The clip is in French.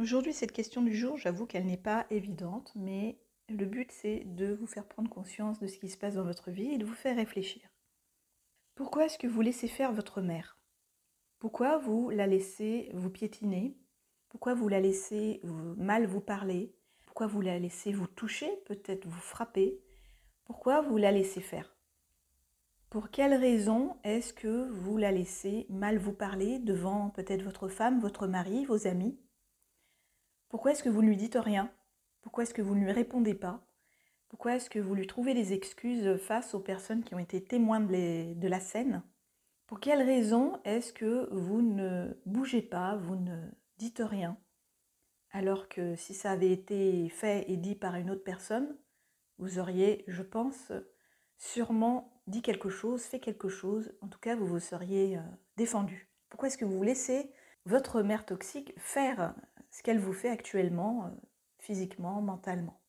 Aujourd'hui, cette question du jour, j'avoue qu'elle n'est pas évidente, mais le but, c'est de vous faire prendre conscience de ce qui se passe dans votre vie et de vous faire réfléchir. Pourquoi est-ce que vous laissez faire votre mère? Pourquoi vous la laissez vous piétiner? Pourquoi vous la laissez mal vous parler? Pourquoi vous la laissez vous toucher, peut-être vous frapper? Pourquoi vous la laissez faire? Pour quelle raison est-ce que vous la laissez mal vous parler devant peut-être votre femme, votre mari, vos amis? Pourquoi est-ce que vous ne lui dites rien? Pourquoi est-ce que vous ne lui répondez pas? Pourquoi est-ce que vous lui trouvez des excuses face aux personnes qui ont été témoins de, la scène? Pour quelle raison est-ce que vous ne bougez pas, vous ne dites rien? Alors que si ça avait été fait et dit par une autre personne, vous auriez, je pense, sûrement dit quelque chose, fait quelque chose, en tout cas vous vous seriez euh, défendu. Pourquoi est-ce que vous laissez votre mère toxique faire ce qu'elle vous fait actuellement, euh, physiquement, mentalement.